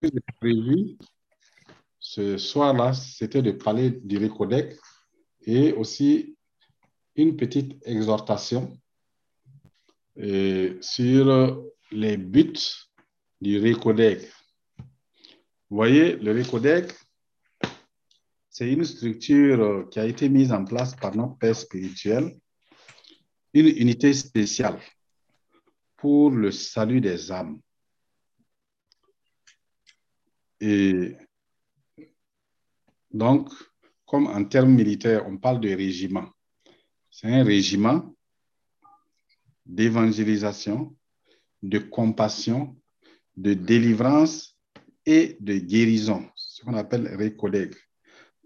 que j'ai prévu ce soir-là, c'était de parler du Récodec et aussi une petite exhortation sur les buts du Récodec. Vous voyez, le Récodec, c'est une structure qui a été mise en place par notre Père spirituel, une unité spéciale pour le salut des âmes. Et donc, comme en termes militaires, on parle de régiment. C'est un régiment d'évangélisation, de compassion, de délivrance et de guérison, ce qu'on appelle récollègue.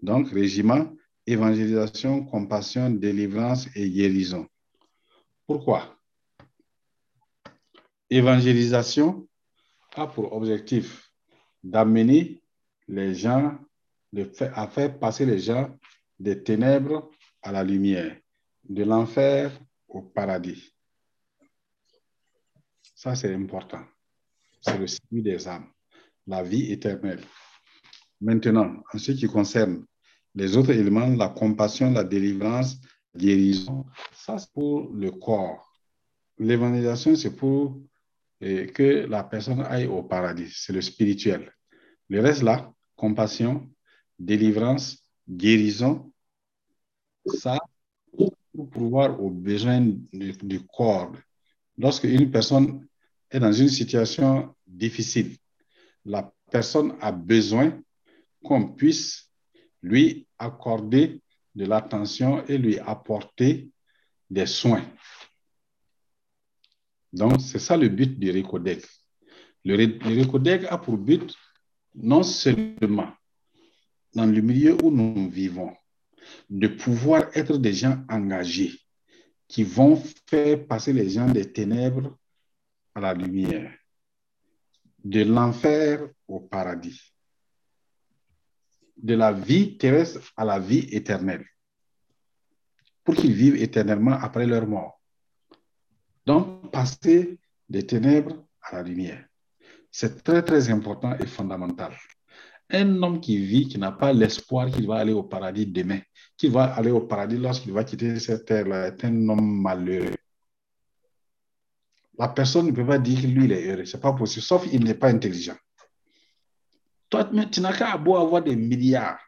Donc, régiment, évangélisation, compassion, délivrance et guérison. Pourquoi? Évangélisation a pour objectif d'amener les gens, à faire passer les gens des ténèbres à la lumière, de l'enfer au paradis. Ça, c'est important. C'est le salut des âmes, la vie éternelle. Maintenant, en ce qui concerne les autres éléments, la compassion, la délivrance, la guérison, ça, c'est pour le corps. L'évangélisation, c'est pour que la personne aille au paradis. C'est le spirituel. Le reste là, compassion, délivrance, guérison, ça, pour pouvoir aux besoins du, corps. Lorsque une personne est dans une situation difficile, la personne a besoin qu'on puisse lui accorder de l'attention et lui apporter des soins. Donc, c'est ça le but du RECODEC. Le, RECODEC a pour but non seulement dans le milieu où nous vivons, de pouvoir être des gens engagés qui vont faire passer les gens des ténèbres à la lumière, de l'enfer au paradis, de la vie terrestre à la vie éternelle, pour qu'ils vivent éternellement après leur mort. Donc, passer des ténèbres à la lumière. C'est très, très important et fondamental. Un homme qui vit, qui n'a pas l'espoir qu'il va aller au paradis demain, qu'il va aller au paradis lorsqu'il va quitter cette terre-là, est un homme malheureux. La personne ne peut pas dire que lui, il est heureux. Ce n'est pas possible, sauf qu'il n'est pas intelligent. Toi, tu n'as qu'à avoir des milliards,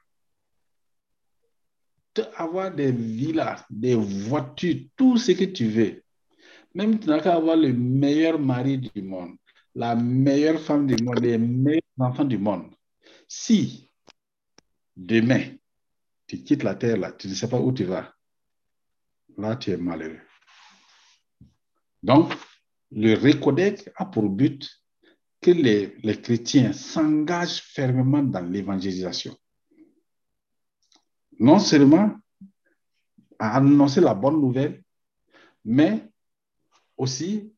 avoir des villas, des voitures, tout ce que tu veux. Même tu n'as qu'à avoir le meilleur mari du monde, la meilleure femme du monde, les meilleurs enfants du monde. Si demain, tu quittes la terre là, tu ne sais pas où tu vas, là, tu es malheureux. Donc, le Récodec a pour but que les, les chrétiens s'engagent fermement dans l'évangélisation. Non seulement à annoncer la bonne nouvelle, mais aussi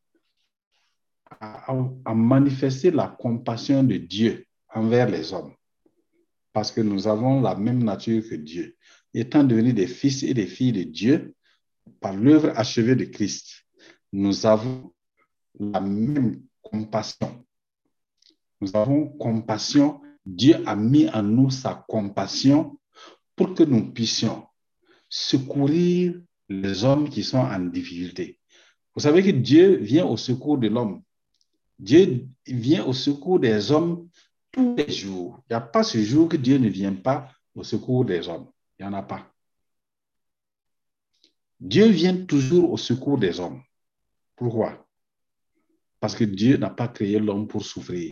à, manifester la compassion de Dieu envers les hommes. Parce que nous avons la même nature que Dieu. Étant devenus des fils et des filles de Dieu, par l'œuvre achevée de Christ, nous avons la même compassion. Nous avons compassion. Dieu a mis en nous sa compassion pour que nous puissions secourir les hommes qui sont en difficulté. Vous savez que Dieu vient au secours de l'homme. Dieu vient au secours des hommes tous les jours. Il n'y a pas ce jour que Dieu ne vient pas au secours des hommes. Il n'y en a pas. Dieu vient toujours au secours des hommes. Pourquoi? Parce que Dieu n'a pas créé l'homme pour souffrir.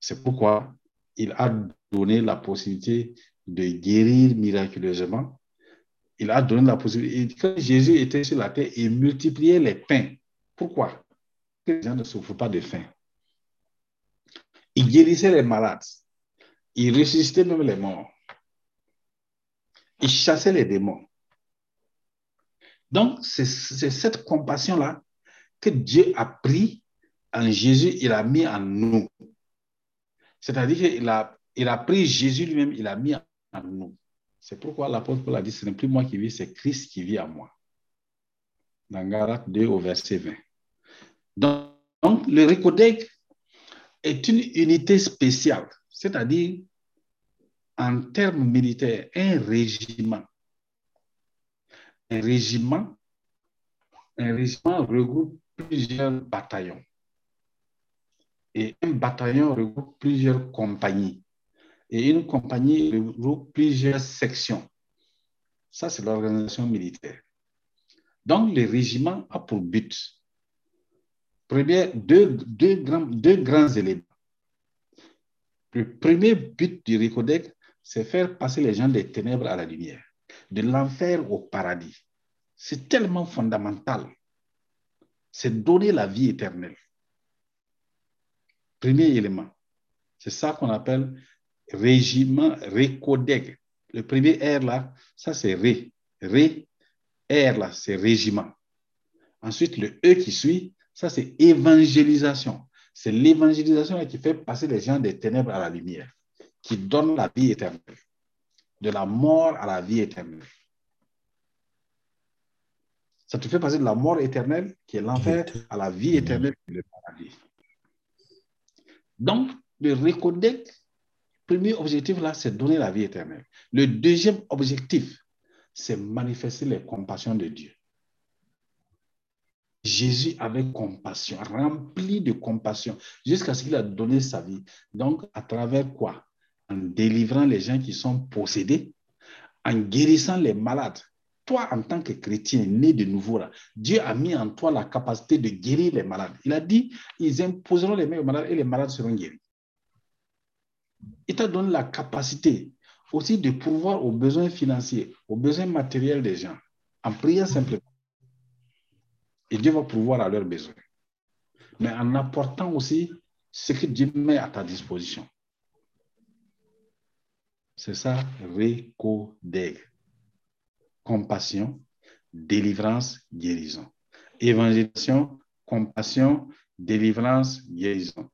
C'est pourquoi il a donné la possibilité de guérir miraculeusement, il a donné la possibilité. Quand Jésus était sur la terre, il multipliait les pains. Pourquoi? Que les gens ne souffrent pas de faim. Il guérissait les malades. Il ressuscitait même les morts. Il chassait les démons. Donc, c'est cette compassion-là que Dieu a pris en Jésus, il a mis en nous. C'est-à-dire qu'il a, pris Jésus lui-même, il a mis en nous. C'est pourquoi l'apôtre Paul a dit, ce n'est plus moi qui vis, c'est Christ qui vit à moi. Dans Galates 2 au verset 20. Donc, le Ricodec est une unité spéciale, c'est-à-dire en termes militaires, un régiment. Un régiment, un régiment regroupe plusieurs bataillons. Et un bataillon regroupe plusieurs compagnies. Et une compagnie regroupe plusieurs sections. Ça, c'est l'organisation militaire. Donc, le régiment a pour but, deux, deux, grands, deux grands éléments. Le premier but du RICODEC, c'est faire passer les gens des ténèbres à la lumière, de l'enfer au paradis. C'est tellement fondamental. C'est donner la vie éternelle. Premier élément. C'est ça qu'on appelle régiment RICODEC. Le premier R là, ça c'est Ré. Ré, R là, c'est régiment. Ensuite, le E qui suit, ça c'est évangélisation. C'est l'évangélisation qui fait passer les gens des ténèbres à la lumière qui donne la vie éternelle, de la mort à la vie éternelle. Ça te fait passer de la mort éternelle, qui est l'enfer, à la vie éternelle, qui est le paradis. Donc, le recodec, premier objectif là, c'est donner la vie éternelle. Le deuxième objectif, c'est manifester les compassions de Dieu. Jésus avait compassion, rempli de compassion, jusqu'à ce qu'il a donné sa vie. Donc, à travers quoi? En délivrant les gens qui sont possédés, en guérissant les malades. Toi, en tant que chrétien né de nouveau, là, Dieu a mis en toi la capacité de guérir les malades. Il a dit, ils imposeront les mains aux malades et les malades seront guéris. Il t'a donné la capacité aussi de pouvoir aux besoins financiers, aux besoins matériels des gens, en priant simplement. Et Dieu va pouvoir à leurs besoins. Mais en apportant aussi ce que Dieu met à ta disposition. C'est ça, récodeg. Compassion, délivrance, guérison. Évangélisation, compassion, délivrance, guérison.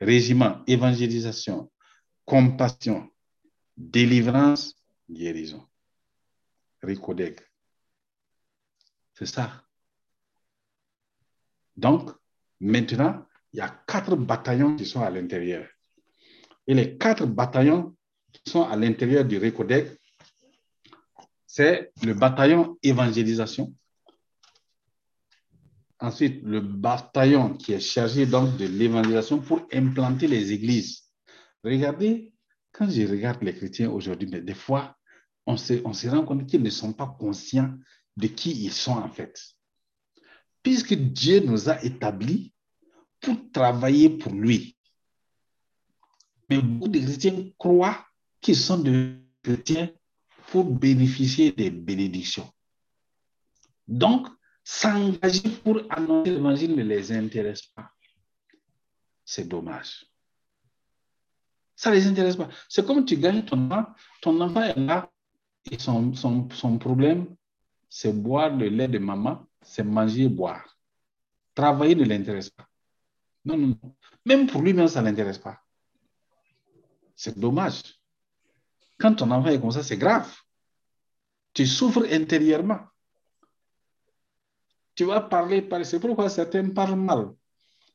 Régiment, évangélisation, compassion, délivrance, guérison. Récodeg. C'est ça. Donc, maintenant, il y a quatre bataillons qui sont à l'intérieur. Et les quatre bataillons qui sont à l'intérieur du RECODEC, c'est le bataillon évangélisation. Ensuite, le bataillon qui est chargé donc de l'évangélisation pour implanter les églises. Regardez, quand je regarde les chrétiens aujourd'hui, mais des fois, on se, on se rend compte qu'ils ne sont pas conscients de qui ils sont en fait. Puisque Dieu nous a établis pour travailler pour lui. Mais beaucoup de chrétiens croient qu'ils sont des chrétiens pour bénéficier des bénédictions. Donc, s'engager pour annoncer l'évangile ne les intéresse pas. C'est dommage. Ça ne les intéresse pas. C'est comme tu gagnes ton enfant, ton enfant est là et son, son, problème, c'est boire le lait de maman, c'est manger et boire. Travailler ne l'intéresse pas. Non, non, non. Même pour lui-même, ça ne l'intéresse pas. C'est dommage. Quand ton enfant est comme ça, c'est grave. Tu souffres intérieurement. Tu vas parler, c'est pourquoi certains parlent mal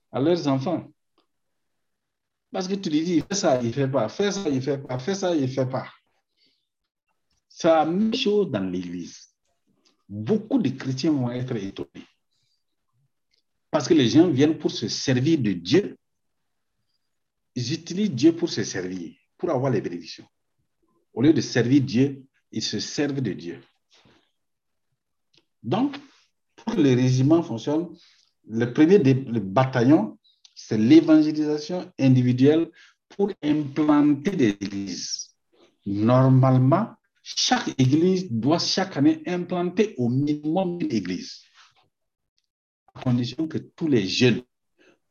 à leurs enfants. Parce que tu lui dis, fais ça, il ne fait pas, fais ça, il ne fait pas, fais ça, il ne fait pas. C'est la même chose dans l'Église. Beaucoup de chrétiens vont être étonnés. Parce que les gens viennent pour se servir de Dieu ils utilisent Dieu pour se servir, pour avoir les bénédictions. Au lieu de servir Dieu, ils se servent de Dieu. Donc, pour que le régiment fonctionne, le premier bataillon, c'est l'évangélisation individuelle pour implanter des églises. Normalement, chaque église doit chaque année implanter au minimum une église, à condition que tous les jeunes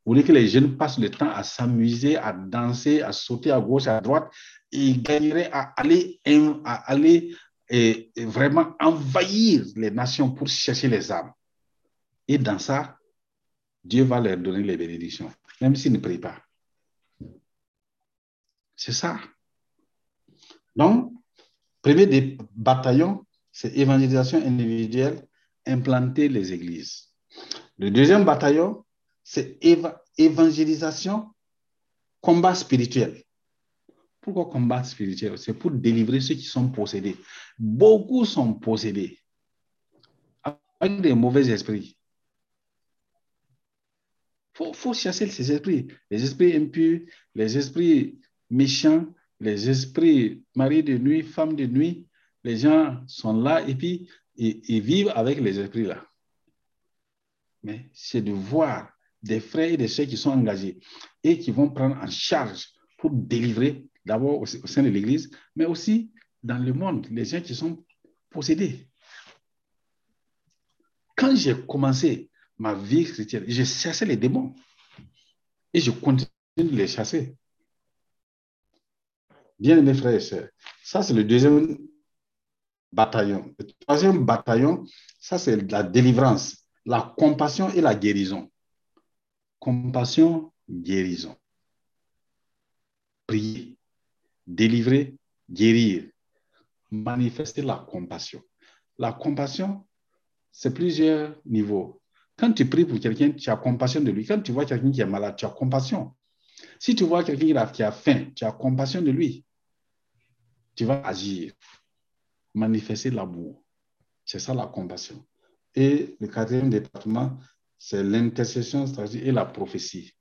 vous voulez que les jeunes passent le temps à s'amuser, à danser, à sauter à gauche, à droite, ils gagneraient à aller, à aller et, vraiment envahir les nations pour chercher les âmes. Et dans ça, Dieu va leur donner les bénédictions, même s'ils ne prient pas. C'est ça. Donc, premier des bataillons, c'est évangélisation individuelle, implanter les églises. Le deuxième bataillon, c'est évangélisation, combat spirituel. Pourquoi combat spirituel? C'est pour délivrer ceux qui sont possédés. Beaucoup sont possédés avec des mauvais esprits. Il faut, chasser ces esprits. Les esprits impurs, les esprits méchants, les esprits mari de nuit, femme de nuit. Les gens sont là et puis ils vivent avec les esprits là. Mais c'est de voir des frères et des sœurs qui sont engagés et qui vont prendre en charge pour délivrer d'abord au, sein de l'Église, mais aussi dans le monde, les gens qui sont possédés. Quand j'ai commencé ma vie chrétienne, j'ai chassé les démons et je continue de les chasser. Bien mes frères et sœurs, ça c'est le deuxième bataillon. Le troisième bataillon, ça c'est la délivrance, la compassion et la guérison. Compassion, guérison. Prier, délivrer, guérir, manifester la compassion. La compassion, c'est plusieurs niveaux. Quand tu pries pour quelqu'un, tu as compassion de lui. Quand tu vois quelqu'un qui est malade, tu as compassion. Si tu vois quelqu'un qui a faim, tu as compassion de lui. Tu vas agir, manifester l'amour. C'est ça la compassion. Et le quatrième département, c'est l'intercession et la prophétie.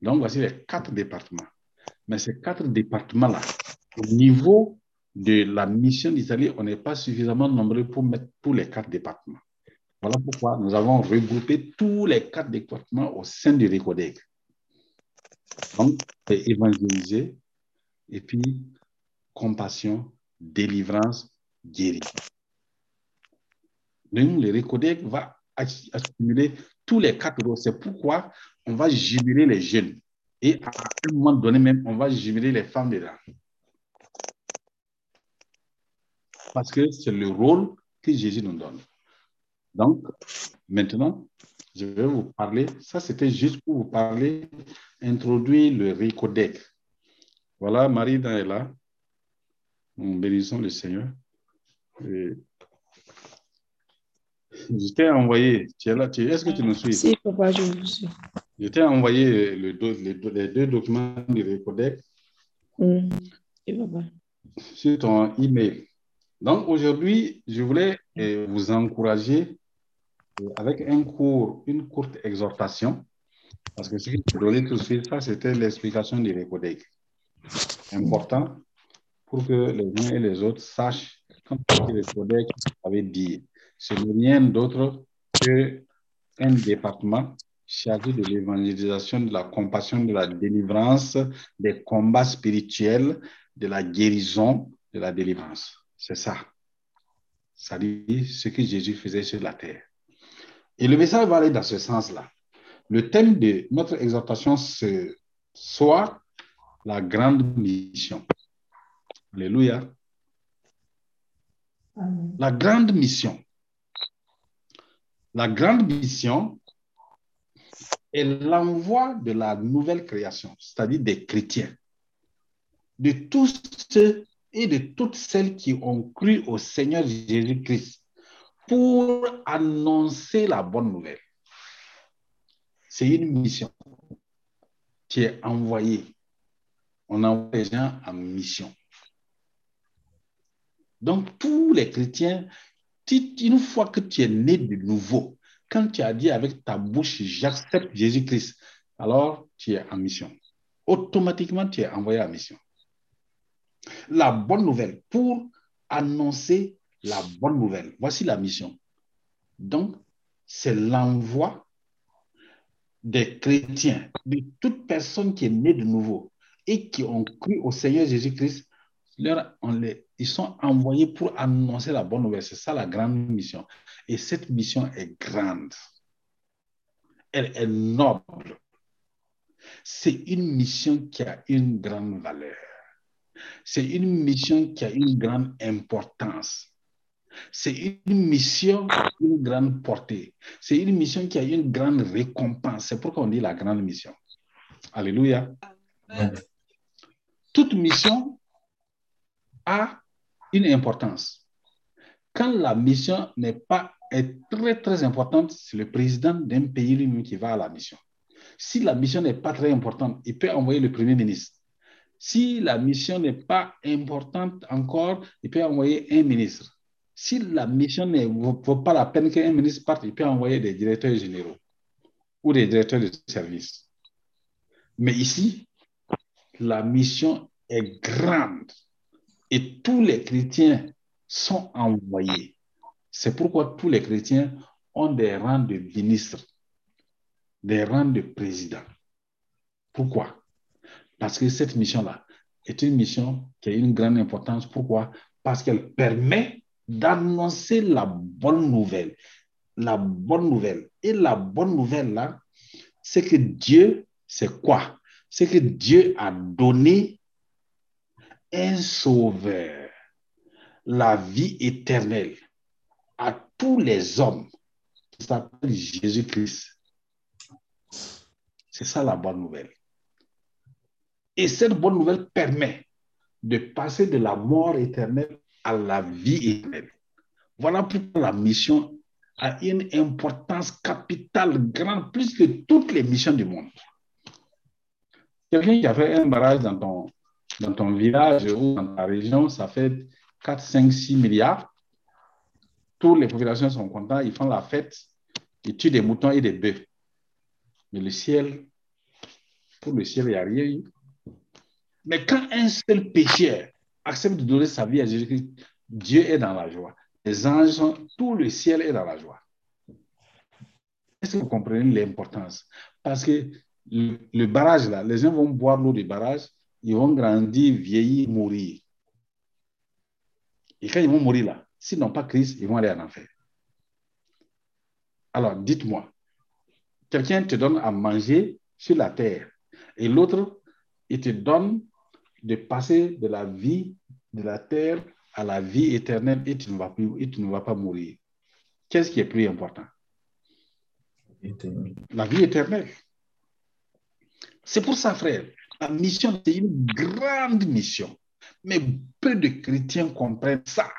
Donc, voici les quatre départements. Mais ces quatre départements-là, au niveau de la mission d'Italie, on n'est pas suffisamment nombreux pour mettre tous les quatre départements. Voilà pourquoi nous avons regroupé tous les quatre départements au sein du RECODEC. Donc, c'est évangéliser et puis compassion, délivrance, guérison. Donc, le RECODEC va accumuler tous les quatre rôles. C'est pourquoi on va jubiler les jeunes. Et à un moment donné même, on va jubiler les femmes dedans. Parce que c'est le rôle que Jésus nous donne. Donc, maintenant, je vais vous parler, ça c'était juste pour vous parler, introduire le RICODEC. Voilà, Marie est là. Nous bénissons le Seigneur. je t'ai envoyé, tu es là, est-ce que tu nous suis? Si, papa, je vous suis. Je t'ai envoyé le, les, deux documents du RICODEC mm. sur ton email. Donc aujourd'hui, je voulais euh, vous encourager avec un cours, une courte exhortation, parce que ce que je donné tout de suite, ça, c'était l'explication du Récodec. Important pour que les uns et les autres sachent, comme le Récodec avait dit, ce n'est rien d'autre qu'un département chargé de l'évangélisation, de la compassion, de la délivrance, des combats spirituels, de la guérison, de la délivrance. C'est ça. Ça dit ce que Jésus faisait sur la terre. Et le message va aller dans ce sens-là. Le thème de notre exhortation, c'est soit la grande mission. Alléluia. La grande mission. La grande mission est l'envoi de la nouvelle création, c'est-à-dire des chrétiens, de tous ceux et de toutes celles qui ont cru au Seigneur Jésus-Christ pour annoncer la bonne nouvelle. C'est une mission qui est envoyée. On envoie les gens en mission. Donc, tous les chrétiens, une fois que tu es né de nouveau, quand tu as dit avec ta bouche, j'accepte Jésus-Christ, alors tu es en mission. Automatiquement, tu es envoyé en mission. La bonne nouvelle, pour annoncer la bonne nouvelle. Voici la mission. Donc, c'est l'envoi des chrétiens, de toute personne qui est née de nouveau et qui ont cru au Seigneur Jésus-Christ. Ils sont envoyés pour annoncer la bonne nouvelle. C'est ça la grande mission. Et cette mission est grande. Elle est noble. C'est une mission qui a une grande valeur. C'est une mission qui a une grande importance. C'est une mission une grande portée. C'est une mission qui a une grande récompense. C'est pourquoi on dit la grande mission. Alléluia. Toute mission a une importance. Quand la mission n'est pas est très très importante, c'est le président d'un pays lui-même qui va à la mission. Si la mission n'est pas très importante, il peut envoyer le Premier ministre. Si la mission n'est pas importante encore, il peut envoyer un ministre. Si la mission ne vaut pas la peine qu'un ministre parte, il peut envoyer des directeurs généraux ou des directeurs de service. Mais ici, la mission est grande et tous les chrétiens sont envoyés. C'est pourquoi tous les chrétiens ont des rangs de ministres, des rangs de présidents. Pourquoi? Parce que cette mission-là est une mission qui a une grande importance. Pourquoi? Parce qu'elle permet d'annoncer la bonne nouvelle. La bonne nouvelle. Et la bonne nouvelle, là, c'est que Dieu, c'est quoi? C'est que Dieu a donné un sauveur, la vie éternelle à tous les hommes qui s'appelle Jésus-Christ. C'est ça la bonne nouvelle. Et cette bonne nouvelle permet de passer de la mort éternelle à la vie éternelle. Voilà pourquoi la mission a une importance capitale grande, plus que toutes les missions du monde. Quelqu'un qui a fait un barrage dans ton, dans ton village ou dans ta région, ça fait 4, 5, 6 milliards. Toutes les populations sont contentes, ils font la fête, ils tuent des moutons et des bœufs. Mais le ciel, pour le ciel, il n'y a rien. Mais quand un seul pécheur accepte de donner sa vie à Jésus-Christ, Dieu est dans la joie. Les anges, tout le ciel est dans la joie. Est-ce que vous comprenez l'importance? Parce que le, barrage, là, les gens vont boire l'eau du barrage, ils vont grandir, vieillir, mourir. Et quand ils vont mourir là, s'ils n'ont pas Christ, ils vont aller en enfer. Alors, dites-moi, quelqu'un te donne à manger sur la terre et l'autre, il te donne de passer de la vie de la terre à la vie éternelle et tu ne vas, pas mourir. Qu'est-ce qui est plus important? La vie éternelle. C'est pour ça, frère, la mission, c'est une grande mission. Mais peu de chrétiens comprennent ça.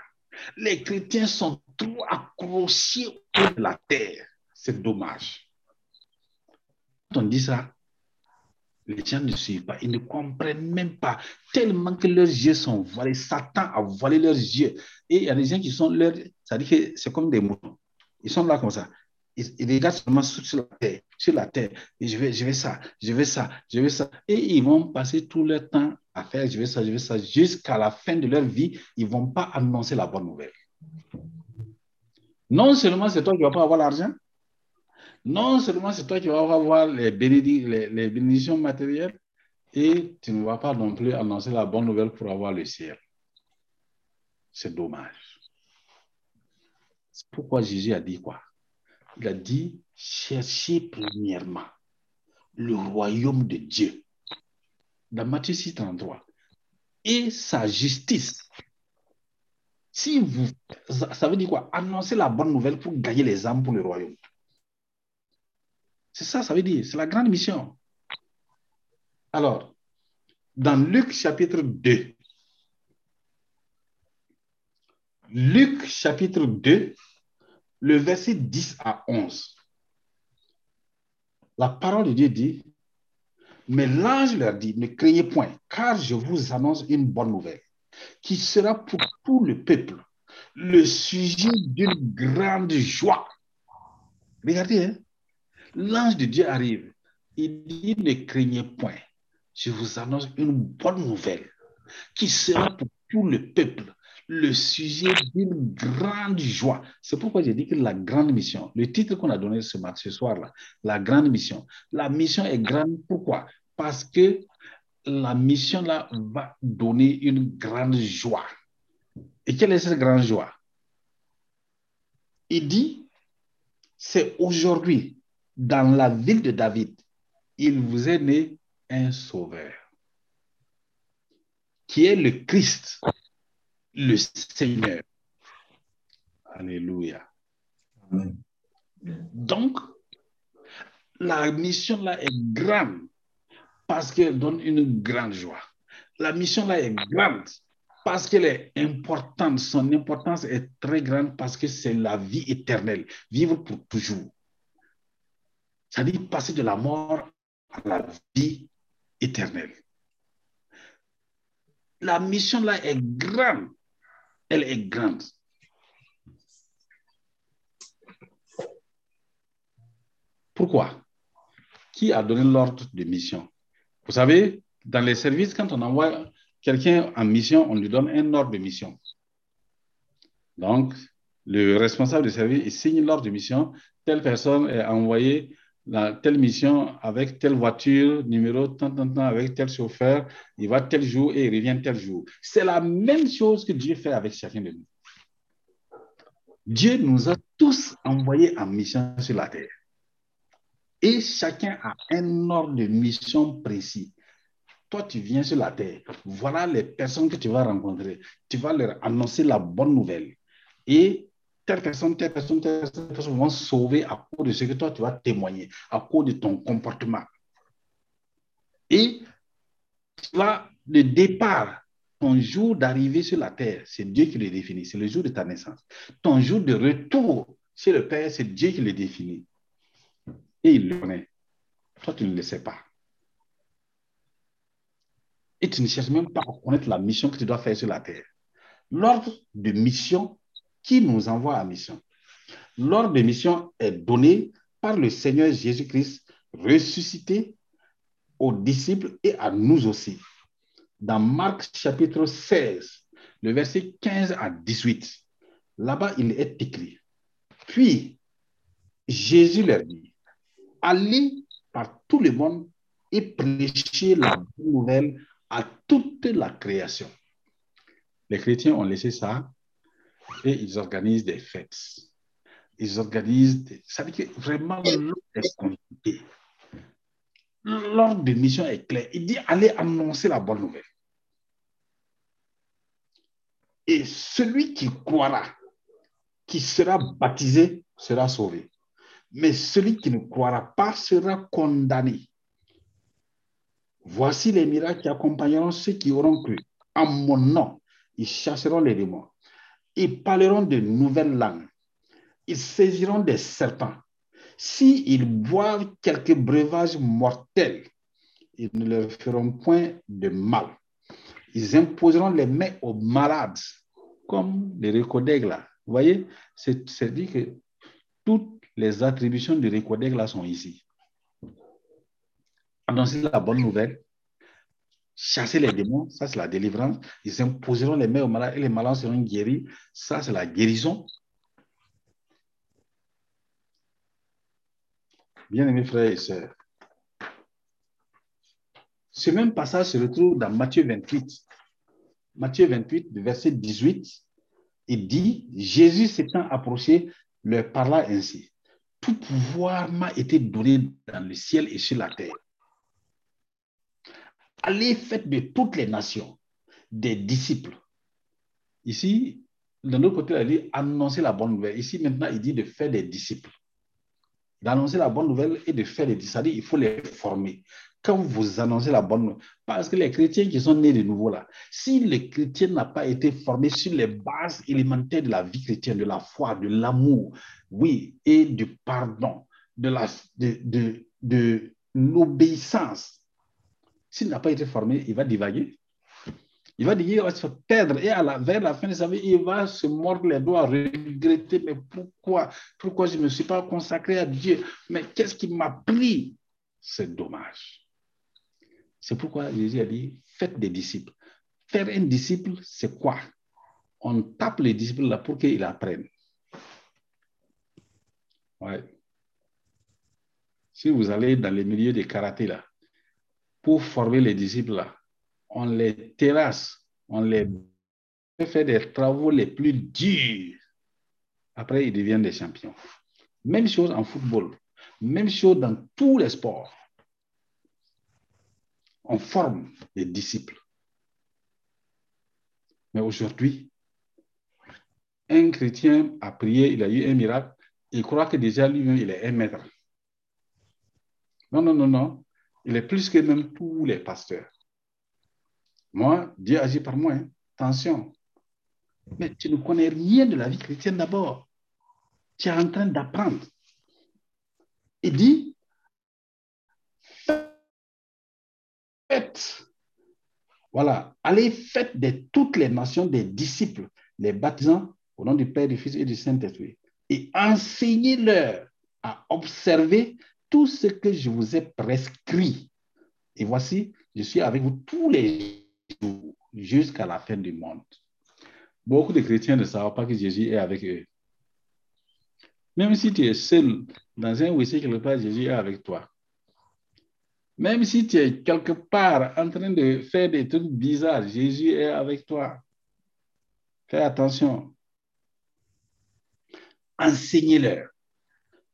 Les chrétiens sont trop accrochés à la terre. C'est dommage. Quand on dit ça, les gens ne suivent pas, ils ne comprennent même pas, tellement que leurs yeux sont voilés. Satan a voilé leurs yeux. Et il y a des gens qui sont leurs. Ça dit que c'est comme des moutons. Ils sont là comme ça. Ils, regardent seulement sur la terre, sur la terre. Je vais, je vais ça, je vais ça, je vais ça. Et ils vont passer tout leur temps à faire je vais ça, je vais ça, jusqu'à la fin de leur vie, ils ne vont pas annoncer la bonne nouvelle. Non seulement c'est toi qui ne vas pas avoir l'argent, non seulement c'est toi qui vas avoir les, bénédictions matérielles, et tu ne vas pas non plus annoncer la bonne nouvelle pour avoir le ciel. C'est dommage. Pourquoi Jésus a dit quoi? Il a dit, cherchez premièrement le royaume de Dieu. Dans Matthieu 6, 33. Et sa justice. Si vous, ça veut dire quoi? Annoncer la bonne nouvelle pour gagner les âmes pour le royaume. C'est ça, ça veut dire, c'est la grande mission. Alors, dans Luc chapitre 2, Luc chapitre 2, le verset 10 à 11, la parole de Dieu dit, mais l'ange leur dit, ne craignez point, car je vous annonce une bonne nouvelle, qui sera pour tout le peuple le sujet d'une grande joie. Regardez, hein? L'ange de Dieu arrive. Il dit, ne craignez point. Je vous annonce une bonne nouvelle qui sera pour tout le peuple le sujet d'une grande joie. C'est pourquoi j'ai dit que la grande mission, le titre qu'on a donné ce, ce soir-là, la grande mission. La mission est grande. Pourquoi? Parce que la mission-là va donner une grande joie. Et quelle est cette grande joie? Il dit, c'est aujourd'hui dans la ville de David, il vous est né un sauveur, qui est le Christ, le Seigneur. Alléluia. Donc, la mission là est grande parce qu'elle donne une grande joie. La mission là est grande parce qu'elle est importante. Son importance est très grande parce que c'est la vie éternelle, vivre pour toujours. Dit passer de la mort à la vie éternelle. La mission là est grande. Elle est grande. Pourquoi? Qui a donné l'ordre de mission? Vous savez, dans les services, quand on envoie quelqu'un en mission, on lui donne un ordre de mission. Donc, le responsable du service il signe l'ordre de mission. Telle personne est envoyée dans telle mission avec telle voiture, numéro tant, tant, tant, avec tel chauffeur. Il va tel jour et il revient tel jour. C'est la même chose que Dieu fait avec chacun de nous. Dieu nous a tous envoyés en mission sur la terre. Et chacun a un ordre de mission précis. Toi, tu viens sur la terre. Voilà les personnes que tu vas rencontrer. Tu vas leur annoncer la bonne nouvelle. Et telle personne, telle personne, telle personne vont sauver à cause de ce que toi, tu vas témoigner, à cause de ton comportement. Et tu le départ, ton jour d'arrivée sur la terre, c'est Dieu qui le définit. C'est le jour de ta naissance. Ton jour de retour chez le Père, c'est Dieu qui le définit. Et il le connaît. Toi, tu ne le sais pas. Et tu ne cherches même pas à connaître la mission que tu dois faire sur la terre. L'ordre de mission qui nous envoie à mission. L'ordre de mission est donné par le Seigneur Jésus-Christ ressuscité aux disciples et à nous aussi. Dans Marc chapitre 16, le verset 15 à 18, là-bas il est écrit, puis Jésus leur dit, allez par tout le monde et prêchez la bonne nouvelle à toute la création. Les chrétiens ont laissé ça et ils organisent des fêtes. Ils organisent des... Ça veut dire que vraiment l'ordre est compliqué. L'ordre de mission est clair. Il dit allez annoncer la bonne nouvelle. Et celui qui croira, qui sera baptisé, sera sauvé. Mais celui qui ne croira pas sera condamné. Voici les miracles qui accompagneront ceux qui auront cru. En mon nom, ils chasseront les démons. Ils parleront de nouvelles langues. Ils saisiront des serpents. S'ils boivent quelques breuvages mortels, ils ne leur feront point de mal. Ils imposeront les mains aux malades, comme les recodègles. Vous voyez, c'est dit que toutes les attributions du recodègle sont ici. Annoncer la bonne nouvelle, chasser les démons, ça c'est la délivrance. Ils imposeront les mains aux malades et les malades seront guéris, ça c'est la guérison. Bien-aimés frères et sœurs, ce même passage se retrouve dans Matthieu 28. Matthieu 28, verset 18, il dit, Jésus s'étant approché, leur parla ainsi. Tout pouvoir m'a été donné dans le ciel et sur la terre. Allez, faites de toutes les nations des disciples. Ici, d'un autre côté, il dit annoncer la bonne nouvelle. Ici, maintenant, il dit de faire des disciples. D'annoncer la bonne nouvelle et de faire des disciples. Il faut les former. Quand vous annoncez la bonne nouvelle, parce que les chrétiens qui sont nés de nouveau là, si le chrétien n'a pas été formé sur les bases élémentaires de la vie chrétienne, de la foi, de l'amour, oui, et du pardon, de l'obéissance, s'il n'a pas été formé, il va divaguer. Il va dire, il va se perdre. Et vers la fin de sa vie, il va se mordre les doigts, regretter, mais pourquoi? Pourquoi je ne me suis pas consacré à Dieu? Mais qu'est-ce qui m'a pris? C'est dommage. C'est pourquoi Jésus a dit, faites des disciples. Faire un disciple, c'est quoi? On tape les disciples là pour qu'ils apprennent. Ouais. Si vous allez dans les milieux des karaté là, pour former les disciples là, on les terrasse, on les fait des travaux les plus durs. Après, ils deviennent des champions. Même chose en football, même chose dans tous les sports. On forme des disciples. Mais aujourd'hui, un chrétien a prié, il a eu un miracle, il croit que déjà lui-même, il est un maître. Non, non, non, non. Il est plus que même tous les pasteurs. Moi, Dieu agit par moi. Hein. Attention. Mais tu ne connais rien de la vie chrétienne d'abord. Tu es en train d'apprendre. Il dit, faites, voilà, allez, faites de toutes les nations des disciples, les baptisants au nom du Père, du Fils et du Saint-Esprit, et enseignez-leur à observer tout ce que je vous ai prescrit. Et voici, je suis avec vous tous les jours jusqu'à la fin du monde. Beaucoup de chrétiens ne savent pas que Jésus est avec eux. Même si tu es seul dans un WC quelque part, Jésus est avec toi. Même si tu es quelque part en train de faire des trucs bizarres, Jésus est avec toi. Fais attention. Enseignez-leur.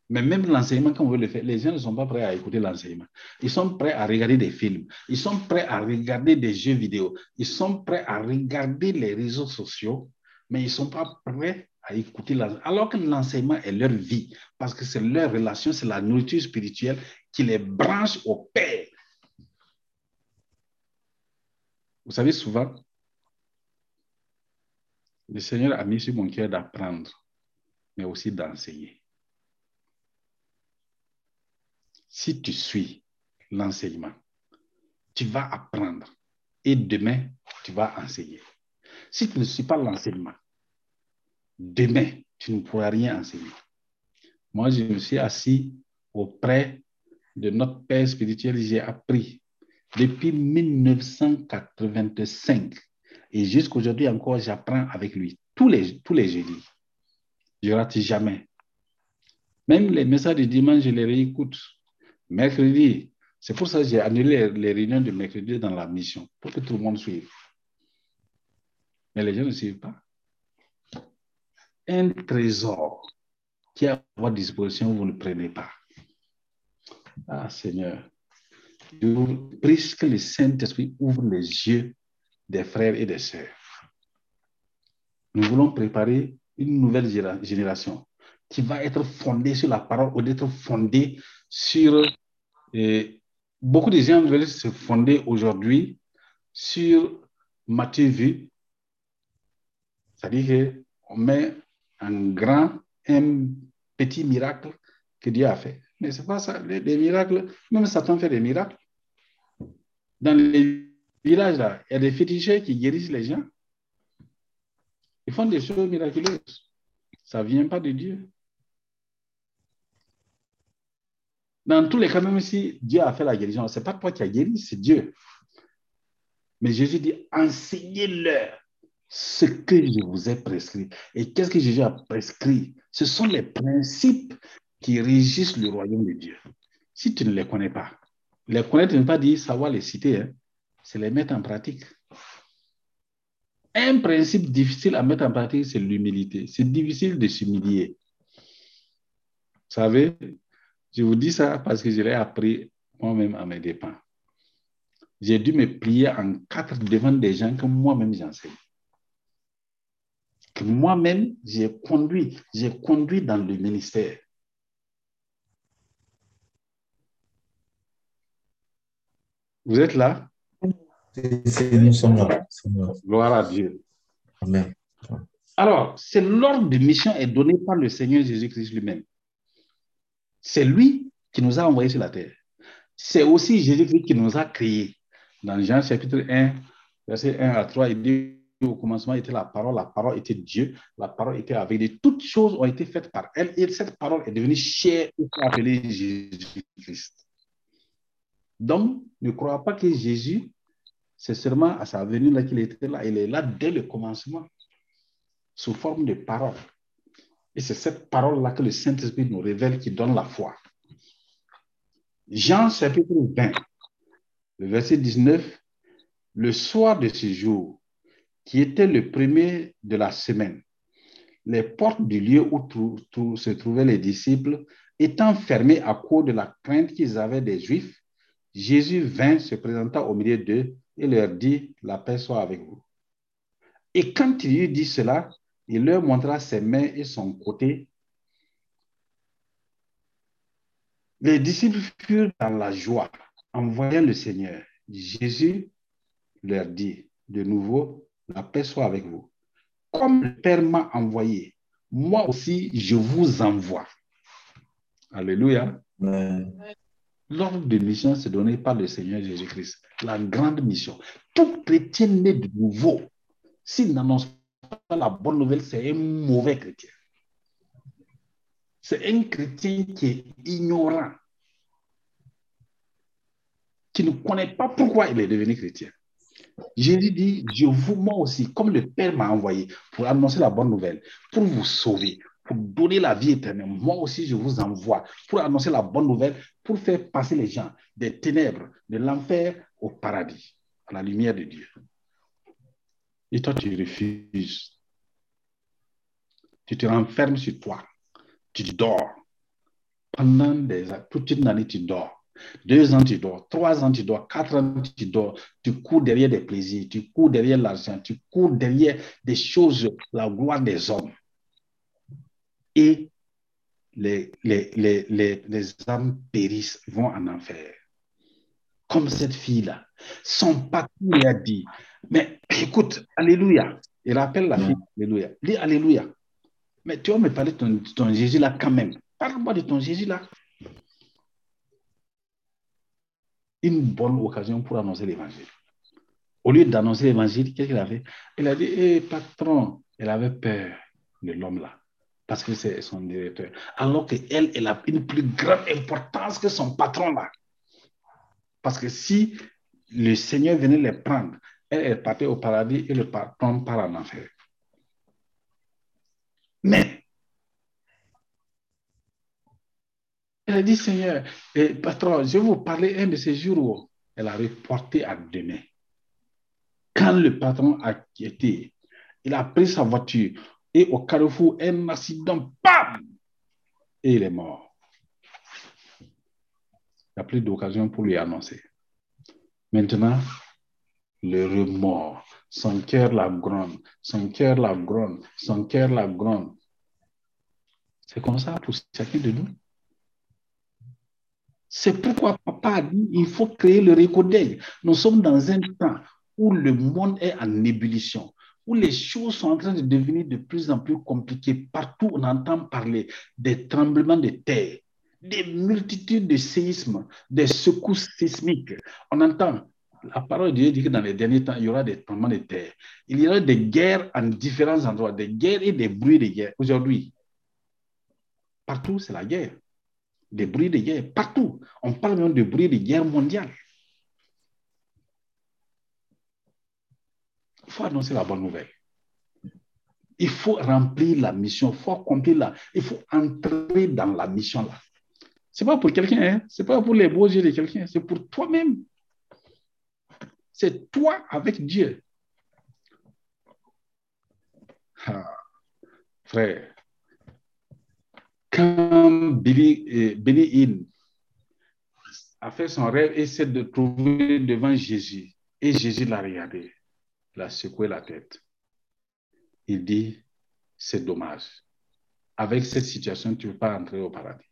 Mais même l'enseignement, quand on veut le faire, les gens ne sont pas prêts à écouter l'enseignement. Ils sont prêts à regarder des films. Ils sont prêts à regarder des jeux vidéo. Ils sont prêts à regarder les réseaux sociaux, mais ils ne sont pas prêts à écouter l'enseignement. Alors que l'enseignement est leur vie, parce que c'est leur relation, c'est la nourriture spirituelle qui les branche au Père. Vous savez, souvent, le Seigneur a mis sur mon cœur d'apprendre, mais aussi d'enseigner. Si tu suis l'enseignement, tu vas apprendre et demain, tu vas enseigner. Si tu ne suis pas l'enseignement, demain, tu ne pourras rien enseigner. Moi, je me suis assis auprès de notre Père spirituel, j'ai appris depuis 1985 et jusqu'aujourd'hui encore, j'apprends avec lui tous les, tous les jeudis. Je rate jamais. Même les messages du dimanche, je les réécoute. Mercredi, c'est pour ça que j'ai annulé les réunions de mercredi dans la mission, pour que tout le monde suive. Mais les gens ne suivent pas. Un trésor qui est à votre disposition, vous ne prenez pas. Ah Seigneur, je vous prie que le Saint-Esprit ouvre les yeux des frères et des sœurs. Nous voulons préparer une nouvelle génération qui va être fondée sur la parole ou d'être fondée sur... Et beaucoup de gens veulent se fonder aujourd'hui sur Matthieu. C'est-à-dire qu'on met un grand, un petit miracle que Dieu a fait. Mais ce n'est pas ça. Les, miracles, même Satan fait des miracles. Dans les villages, là, il y a des féticheurs qui guérissent les gens. Ils font des choses miraculeuses. Ça ne vient pas de Dieu. Dans tous les cas, même si Dieu a fait la guérison, ce n'est pas toi qui as guéri, c'est Dieu. Mais Jésus dit, enseignez-leur ce que je vous ai prescrit. Et qu'est-ce que Jésus a prescrit? Ce sont les principes qui régissent le royaume de Dieu. Si tu ne les connais pas, les connaître ne veut pas dire savoir les citer, hein. c'est les mettre en pratique. Un principe difficile à mettre en pratique, c'est l'humilité. C'est difficile de s'humilier. Vous savez, je vous dis ça parce que je l'ai appris moi-même à mes dépens. J'ai dû me plier en quatre devant des gens que moi-même j'enseigne. Que moi-même j'ai conduit, j'ai conduit dans le ministère. Vous êtes là? Nous sommes là. Gloire à Dieu. Amen. Alors, c'est l'ordre de mission est donné par le Seigneur Jésus-Christ lui-même. C'est lui qui nous a envoyés sur la terre. C'est aussi Jésus-Christ qui nous a créés. Dans Jean chapitre 1, verset 1 à 3, il dit au commencement était la parole, la parole était Dieu, la parole était avec Dieu. Toutes choses ont été faites par elle et cette parole est devenue chère et appelée Jésus-Christ. Donc, ne crois pas que Jésus, c'est seulement à sa venue qu'il était là. Il est là dès le commencement, sous forme de parole. Et c'est cette parole-là que le Saint-Esprit nous révèle qui donne la foi. Jean chapitre 20, le verset 19, le soir de ce jour, qui était le premier de la semaine, les portes du lieu où se trouvaient les disciples étant fermées à cause de la crainte qu'ils avaient des Juifs, Jésus vint, se présenta au milieu d'eux et leur dit, la paix soit avec vous. Et quand il eut dit cela, il leur montra ses mains et son côté. Les disciples furent dans la joie en voyant le Seigneur. Jésus leur dit de nouveau, la paix soit avec vous. Comme le Père m'a envoyé, moi aussi je vous envoie. Alléluia. L'ordre de mission c'est donné par le Seigneur Jésus-Christ. la grande mission. Tout chrétien né de nouveau, s'il n'annonce pas la bonne nouvelle, c'est un mauvais chrétien. C'est un chrétien qui est ignorant, qui ne connaît pas pourquoi il est devenu chrétien. Jésus dit, je vous, moi aussi, comme le Père m'a envoyé pour annoncer la bonne nouvelle, pour vous sauver, pour donner la vie éternelle. Moi aussi, je vous envoie pour annoncer la bonne nouvelle, pour faire passer les gens des ténèbres, de l'enfer au paradis, à la lumière de Dieu. Et toi, tu refuses. Tu te renfermes sur toi. Tu dors. Pendant des, toute une année, tu dors. Deux ans, tu dors. Trois ans, tu dors. Quatre ans, tu dors. Tu cours derrière des plaisirs. Tu cours derrière l'argent. Tu cours derrière des choses, la gloire des hommes. Et les, les, les, les, âmes périssent, vont en enfer. Comme cette fille-là. Son patron lui a dit, mais écoute, Alléluia. Il appelle la fille, Alléluia. Dis Alléluia. Mais tu vas me parler de ton, Jésus là quand même. Parle-moi de ton Jésus là. Une bonne occasion pour annoncer l'évangile. Au lieu d'annoncer l'évangile, qu'est-ce qu'il a fait? Il a dit, hé patron, elle avait peur de l'homme là parce que c'est son directeur. Alors qu'elle, elle a une plus grande importance que son patron là. Parce que si le Seigneur venait les prendre, elle, elle partait au paradis et le patron part en enfer. Mais, elle a dit, Seigneur, eh, patron, je vais vous parler un de ces jours où elle a reporté à demain. Quand le patron a quitté, il a pris sa voiture, et au carrefour, un accident, bam Et il est mort. Il n'y a plus d'occasion pour lui annoncer. Maintenant, le remords, son cœur la gronde, son cœur la gronde, son cœur la gronde. C'est comme ça pour chacun de nous. C'est pourquoi papa a dit il faut créer le récodeil. Nous sommes dans un temps où le monde est en ébullition où les choses sont en train de devenir de plus en plus compliquées. Partout, on entend parler des tremblements de terre, des multitudes de séismes, des secousses sismiques. On entend, la parole de Dieu dit que dans les derniers temps, il y aura des tremblements de terre. Il y aura des guerres en différents endroits, des guerres et des bruits de guerre. Aujourd'hui, partout, c'est la guerre. Des bruits de guerre, partout. On parle même de bruits de guerre mondiale. Il faut annoncer la bonne nouvelle. Il faut remplir la mission, il faut accomplir la, il faut entrer dans la mission là. Ce n'est pas pour quelqu'un, hein? ce n'est pas pour les beaux yeux de quelqu'un, c'est pour toi-même. C'est toi avec Dieu. Ah, frère, quand Billy, Billy In a fait son rêve et s'est de trouver devant Jésus, et Jésus l'a regardé, il a secoué la tête. Il dit, c'est dommage. Avec cette situation, tu ne peux pas entrer au paradis.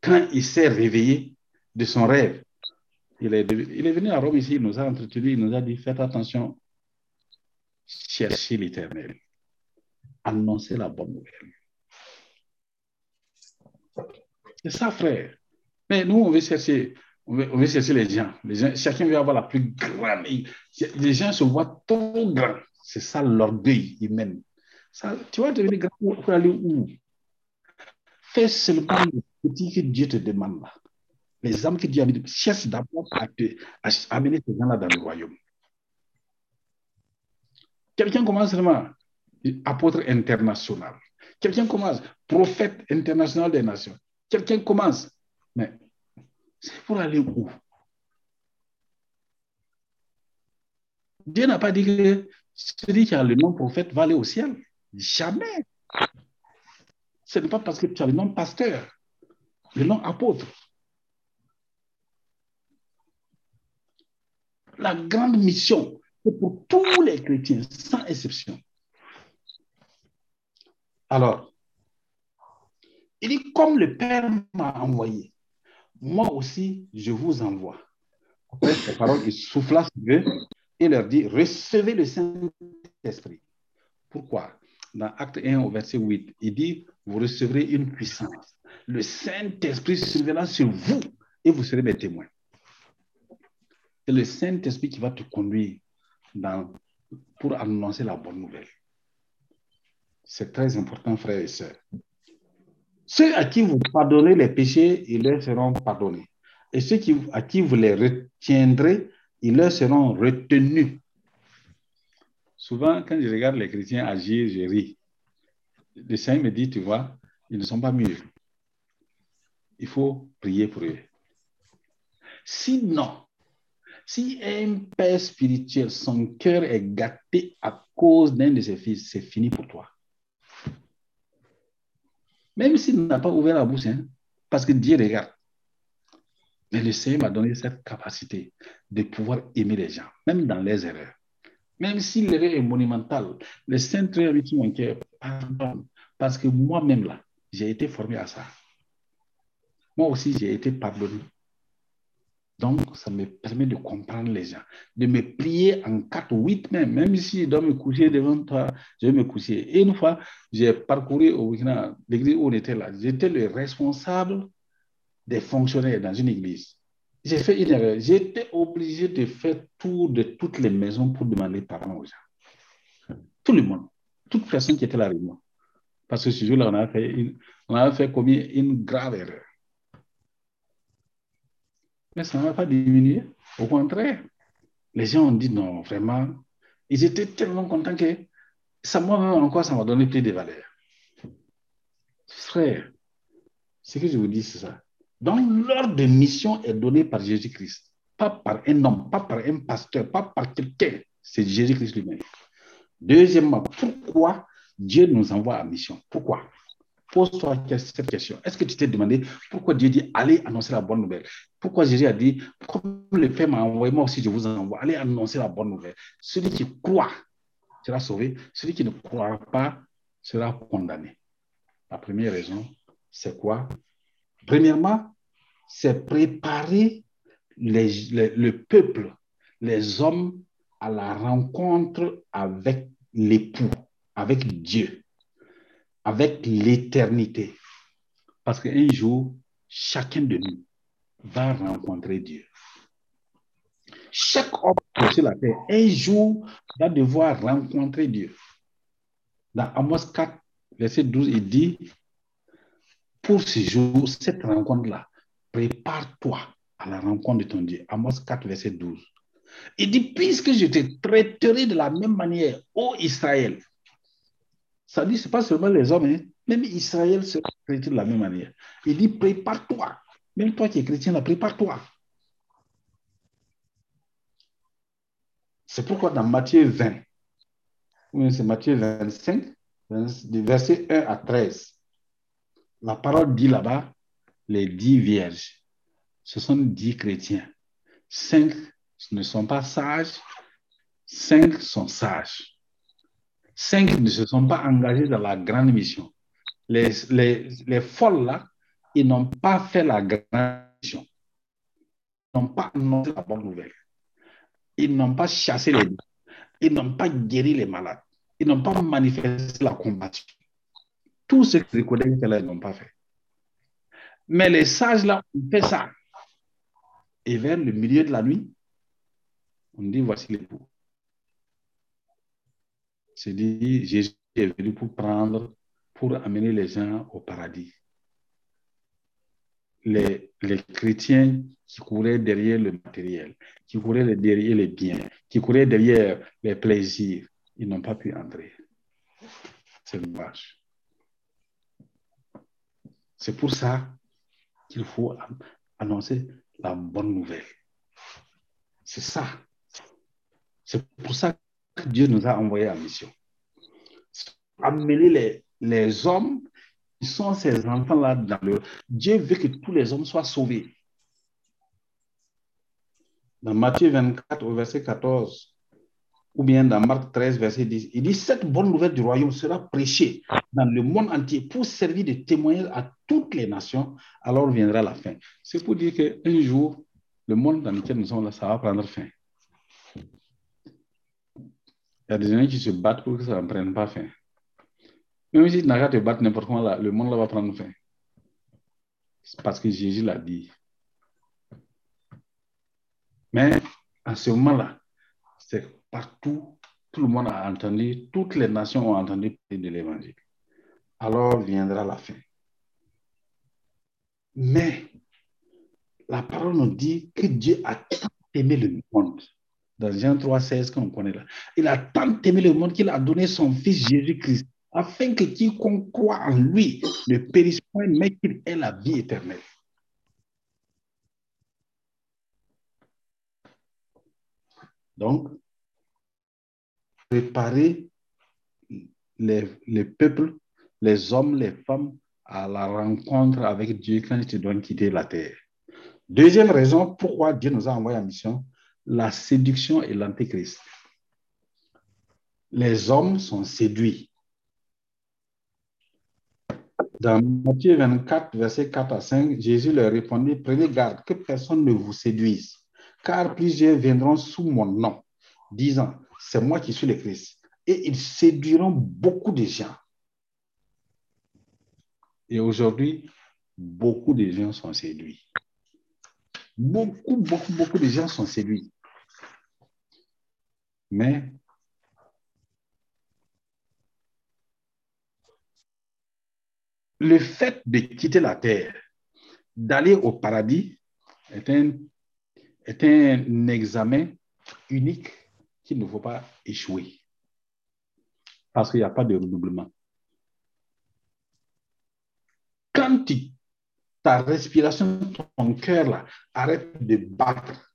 Quand il s'est réveillé de son rêve, il est, venu à Rome ici, il nous a entretenu, il nous a dit, faites attention, cherchez l'éternel, annoncez la bonne nouvelle. C'est ça, frère. Mais nous, on veut chercher on veut, chercher les gens. les gens. Chacun veut avoir la plus grande. Les gens se voient trop grands. C'est ça l'orgueil humain. Ça, tu vas devenir grand pour aller où? Fais seulement le petit que Dieu te demande là. Les âmes que Dieu a mis, cherche d'abord à, à amener ces gens-là dans le royaume. Quelqu'un commence seulement apôtre international. Quelqu'un commence prophète international des nations. Quelqu'un commence, mais c'est pour aller où? Dieu n'a pas dit que celui qui a le nom prophète va aller au ciel. Jamais. Ce n'est pas parce que tu as le nom pasteur, le nom apôtre. La grande mission, c'est pour tous les chrétiens, sans exception. Alors, il dit, comme le Père m'a envoyé, moi aussi, je vous envoie. Après ces paroles, il souffla sur eux et leur dit, recevez le Saint-Esprit. Pourquoi? Dans Acte 1 au verset 8, il dit, vous recevrez une puissance. Le Saint-Esprit surviendra sur vous et vous serez mes témoins. C'est le Saint-Esprit qui va te conduire pour annoncer la bonne nouvelle. C'est très important, frères et sœurs. Ceux à qui vous pardonnez les péchés, ils leur seront pardonnés. Et ceux à qui vous les retiendrez, ils leur seront retenus. Souvent, quand je regarde les chrétiens agir, je ris. Le Seigneur me dit, tu vois, ils ne sont pas mieux. Il faut prier pour eux. Sinon, si un père spirituel, son cœur est gâté à cause d'un de ses fils, c'est fini pour toi. Même s'il n'a pas ouvert la bouche, hein, parce que Dieu regarde. Mais le Seigneur m'a donné cette capacité de pouvoir aimer les gens, même dans les erreurs. Même si l'erreur est monumentale, le Saint-Esprit avec mon cœur pardonne. Parce que moi-même, là, j'ai été formé à ça. Moi aussi, j'ai été pardonné. Donc, ça me permet de comprendre les gens, de me plier en 4 ou 8 même. Même si je dois me coucher devant toi, je vais me coucher. Une fois, j'ai parcouru au l'église où on était là. J'étais le responsable des fonctionnaires dans une église. J'ai fait une erreur. J'étais obligé de faire tour de toutes les maisons pour demander pardon aux gens. Tout le monde. Toute personne qui était là avec moi. Parce que ce jour-là, on on a fait commis une grave erreur. Mais ça n'a pas diminué. Au contraire, les gens ont dit non, vraiment. Ils étaient tellement contents que ça, moi-même encore, ça m'a donné plus de valeur. Frère, ce que je vous dis, c'est ça. Donc, l'ordre de mission est donné par Jésus-Christ. Pas par un homme, pas par un pasteur, pas par quelqu'un. C'est Jésus-Christ lui-même. Deuxièmement, pourquoi Dieu nous envoie à mission? Pourquoi? Pose-toi cette question. Est-ce que tu t'es demandé pourquoi Dieu dit allez annoncer la bonne nouvelle? Pourquoi Jésus a dit comme le Père m'a envoyé, moi aussi je vous envoie, allez annoncer la bonne nouvelle. Celui qui croit sera sauvé, celui qui ne croira pas sera condamné. La première raison, c'est quoi? Premièrement, c'est préparer le peuple, les hommes à la rencontre avec l'époux, avec Dieu avec l'éternité. Parce qu'un jour, chacun de nous va rencontrer Dieu. Chaque homme sur la terre, un jour, va devoir rencontrer Dieu. Dans Amos 4, verset 12, il dit, pour ce jour, cette rencontre-là, prépare-toi à la rencontre de ton Dieu. Amos 4, verset 12. Il dit, puisque je te traiterai de la même manière, ô Israël, ça dit, ce n'est pas seulement les hommes, hein. même Israël se traite de la même manière. Il dit, prépare-toi. Même toi qui es chrétien, prépare-toi. C'est pourquoi dans Matthieu 20, c'est Matthieu 25, verset 1 à 13, la parole dit là-bas, les dix vierges, ce sont dix chrétiens. Cinq ne sont pas sages, cinq sont sages. Cinq ne se sont pas engagés dans la grande mission. Les, les, les folles là, ils n'ont pas fait la grande mission. Ils n'ont pas annoncé la bonne nouvelle. Ils n'ont pas chassé les Ils n'ont pas guéri les malades. Ils n'ont pas manifesté la compassion. Tout ce que les là, ils n'ont pas fait. Mais les sages là ont fait ça. Et vers le milieu de la nuit, on dit voici l'époux c'est dit, Jésus est venu pour prendre, pour amener les gens au paradis. Les, les chrétiens qui couraient derrière le matériel, qui couraient derrière les biens, qui couraient derrière les plaisirs, ils n'ont pas pu entrer. C'est dommage. C'est pour ça qu'il faut annoncer la bonne nouvelle. C'est ça. C'est pour ça Dieu nous a envoyés en mission. Amener les, les hommes qui sont ces enfants-là dans le... Dieu veut que tous les hommes soient sauvés. Dans Matthieu 24 au verset 14, ou bien dans Marc 13, verset 10, il dit, cette bonne nouvelle du royaume sera prêchée dans le monde entier pour servir de témoignage à toutes les nations, alors viendra la fin. C'est pour dire qu'un jour, le monde dans lequel nous sommes là, ça va prendre fin. Il y a des gens qui se battent pour que ça ne prenne pas fin. Même si tu n'as qu'à te battre n'importe comment, le monde là va prendre fin. C'est parce que Jésus l'a dit. Mais en ce moment-là, c'est partout, tout le monde a entendu, toutes les nations ont entendu parler de l'évangile. Alors viendra la fin. Mais la parole nous dit que Dieu a tant aimé le monde. Dans Jean 3, 16, qu'on connaît là. Il a tant aimé le monde qu'il a donné son Fils Jésus-Christ, afin que quiconque croit en lui ne périsse point, mais qu'il ait la vie éternelle. Donc, préparer les, les, peuples, les hommes, les femmes à la rencontre avec Dieu quand ils doivent quitter la terre. Deuxième raison pourquoi Dieu nous a envoyé en mission, la séduction et l'antéchrist. Les hommes sont séduits. Dans Matthieu 24, verset 4 à 5, Jésus leur répondit, prenez garde que personne ne vous séduise car plusieurs viendront sous mon nom, disant, c'est moi qui suis le Christ. Et ils séduiront beaucoup de gens. Et aujourd'hui, beaucoup de gens sont séduits. Beaucoup, beaucoup, beaucoup de gens sont séduits. Mais le fait de quitter la terre, d'aller au paradis, est un est un examen unique qu'il ne faut pas échouer. Parce qu'il n'y a pas de redoublement. Quand ta respiration, ton cœur là, arrête de battre,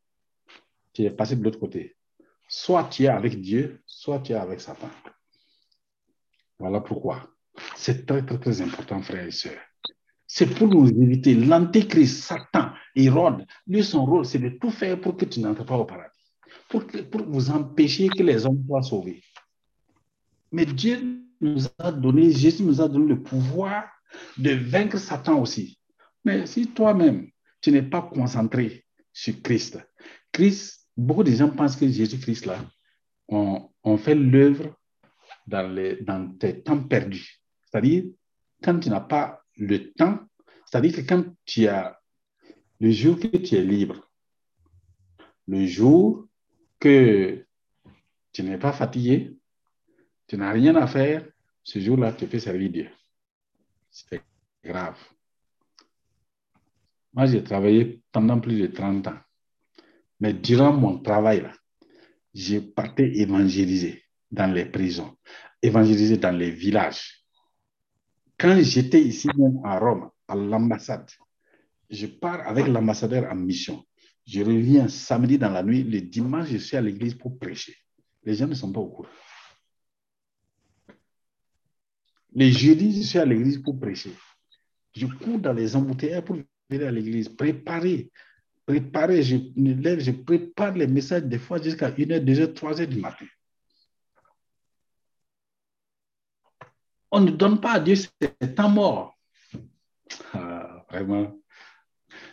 tu es passé de l'autre côté. Soit tu es avec Dieu, soit tu es avec Satan. Voilà pourquoi. C'est très, très, très important, frères et sœurs. C'est pour nous éviter l'antéchrist, Satan, Hérode. Lui, son rôle, c'est de tout faire pour que tu n'entres pas au paradis, pour, vous empêcher que les hommes soient sauvés. Mais Dieu nous a donné, Jésus nous a donné le pouvoir de vaincre Satan aussi. Mais si toi-même, tu n'es pas concentré sur Christ, Christ, beaucoup de gens pensent que Jésus-Christ, là, on, fait l'œuvre dans, dans tes temps perdus. C'est-à-dire, quand tu n'as pas le temps, c'est-à-dire que quand tu as le jour que tu es libre, le jour que tu n'es pas fatigué, tu n'as rien à faire, ce jour-là, tu peux servir Dieu. C'est grave. Moi, j'ai travaillé pendant plus de 30 ans. Mais durant mon travail, là, j'ai parté évangéliser dans les prisons, évangéliser dans les villages, quand j'étais ici même à Rome, à l'ambassade, je pars avec l'ambassadeur en mission. Je reviens samedi dans la nuit. Le dimanche, je suis à l'église pour prêcher. Les gens ne sont pas au courant. Les jeudis, je suis à l'église pour prêcher. Je cours dans les embouteillages pour venir à l'église, préparer, préparer. Je je prépare les messages des fois jusqu'à 1h, 2h, 3h du matin. On ne donne pas à Dieu cet temps mort. Ah, vraiment,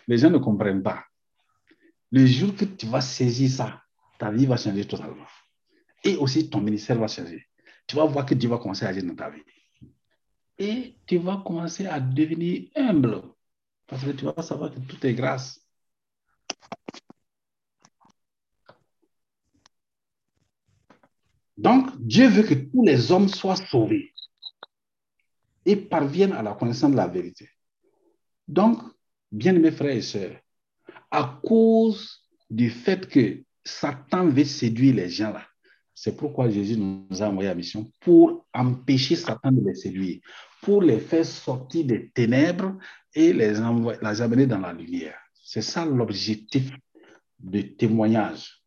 les gens ne comprennent pas. Le jour que tu vas saisir ça, ta vie va changer totalement. Et aussi ton ministère va changer. Tu vas voir que Dieu va commencer à agir dans ta vie. Et tu vas commencer à devenir humble. Parce que tu vas savoir que tout est grâce. Donc, Dieu veut que tous les hommes soient sauvés et parviennent à la connaissance de la vérité. Donc, bien aimés frères et sœurs, à cause du fait que Satan veut séduire les gens là, c'est pourquoi Jésus nous a envoyé à mission pour empêcher Satan de les séduire, pour les faire sortir des ténèbres et les amener dans la lumière. C'est ça l'objectif du témoignage.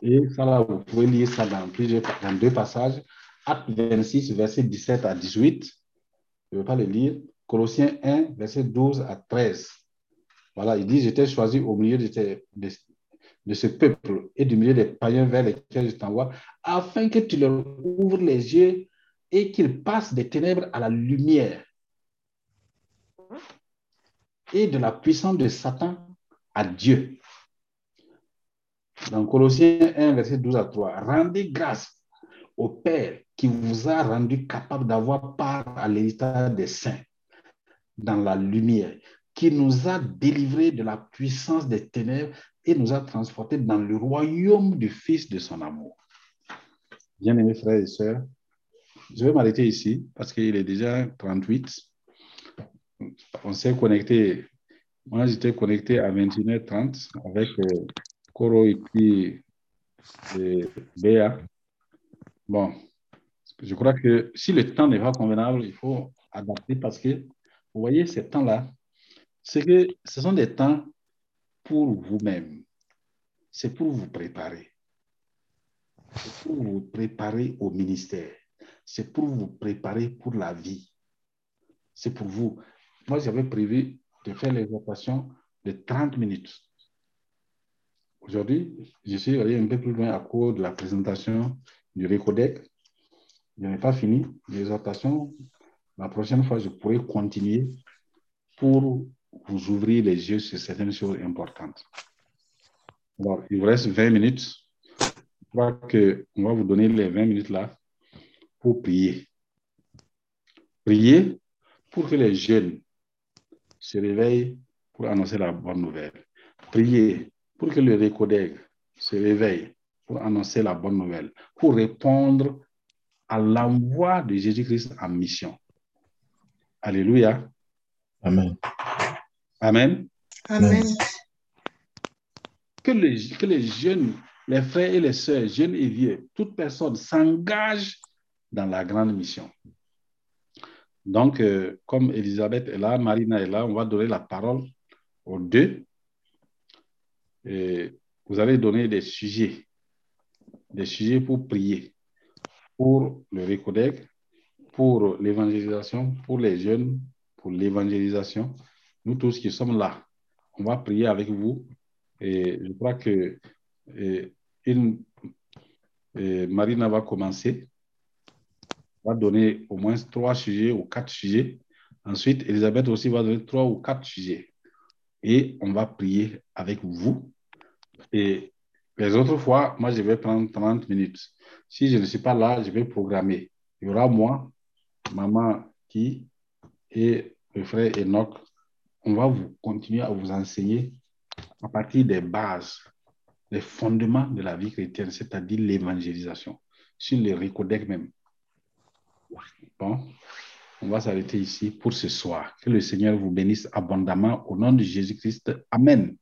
Et ça là, vous pouvez lire ça dans, plusieurs, dans deux passages. Acte 26, verset 17 à 18. Je ne vais pas le lire. Colossiens 1, verset 12 à 13. Voilà, il dit, j'étais choisi au milieu de, de, ce peuple et du milieu des païens vers lesquels je t'envoie, afin que tu leur ouvres les yeux et qu'ils passent des ténèbres à la lumière et de la puissance de Satan à Dieu. Dans Colossiens 1, verset 12 à 3, rendez grâce au Père qui vous a rendu capable d'avoir part à l'héritage des saints dans la lumière, qui nous a délivrés de la puissance des ténèbres et nous a transportés dans le royaume du Fils de son amour. Bien-aimés frères et sœurs, je vais m'arrêter ici parce qu'il est déjà 38. On s'est connecté. Moi, j'étais connecté à 21h30 avec euh, Coro et puis euh, Béa. Bon, je crois que si le temps n'est pas convenable, il faut adapter parce que, vous voyez, ces temps-là, c'est que ce sont des temps pour vous-même. C'est pour vous préparer. C'est pour vous préparer au ministère. C'est pour vous préparer pour la vie. C'est pour vous. Moi, j'avais prévu de faire l'exhortation de 30 minutes. Aujourd'hui, je suis allé un peu plus loin à cause de la présentation du Récodec. Je n'ai pas fini l'exhortation. La prochaine fois, je pourrai continuer pour vous ouvrir les yeux sur certaines choses importantes. Il vous reste 20 minutes. Je crois qu'on va vous donner les 20 minutes là pour prier. Prier pour que les jeunes se réveillent pour annoncer la bonne nouvelle. Prier pour que le récodègue se réveille pour annoncer la bonne nouvelle, pour répondre à l'envoi de Jésus-Christ en mission. Alléluia. Amen. Amen. Amen. Que les, que les jeunes, les frères et les sœurs, jeunes et vieux, toute personne s'engage dans la grande mission. Donc, euh, comme Elisabeth est là, Marina est là, on va donner la parole aux deux. Vous allez donner des sujets, des sujets pour prier, pour le récodec, pour l'évangélisation, pour les jeunes, pour l'évangélisation. Nous tous qui sommes là, on va prier avec vous. Et je crois que une, et Marina va commencer, va donner au moins trois sujets ou quatre sujets. Ensuite, Elisabeth aussi va donner trois ou quatre sujets. Et on va prier avec vous. Et les autres fois, moi, je vais prendre 30 minutes. Si je ne suis pas là, je vais programmer. Il y aura moi, maman qui et le frère Enoch. On va vous continuer à vous enseigner à partir des bases, les fondements de la vie chrétienne, c'est-à-dire l'évangélisation, sur les recodec même. Bon, on va s'arrêter ici pour ce soir. Que le Seigneur vous bénisse abondamment au nom de Jésus-Christ. Amen.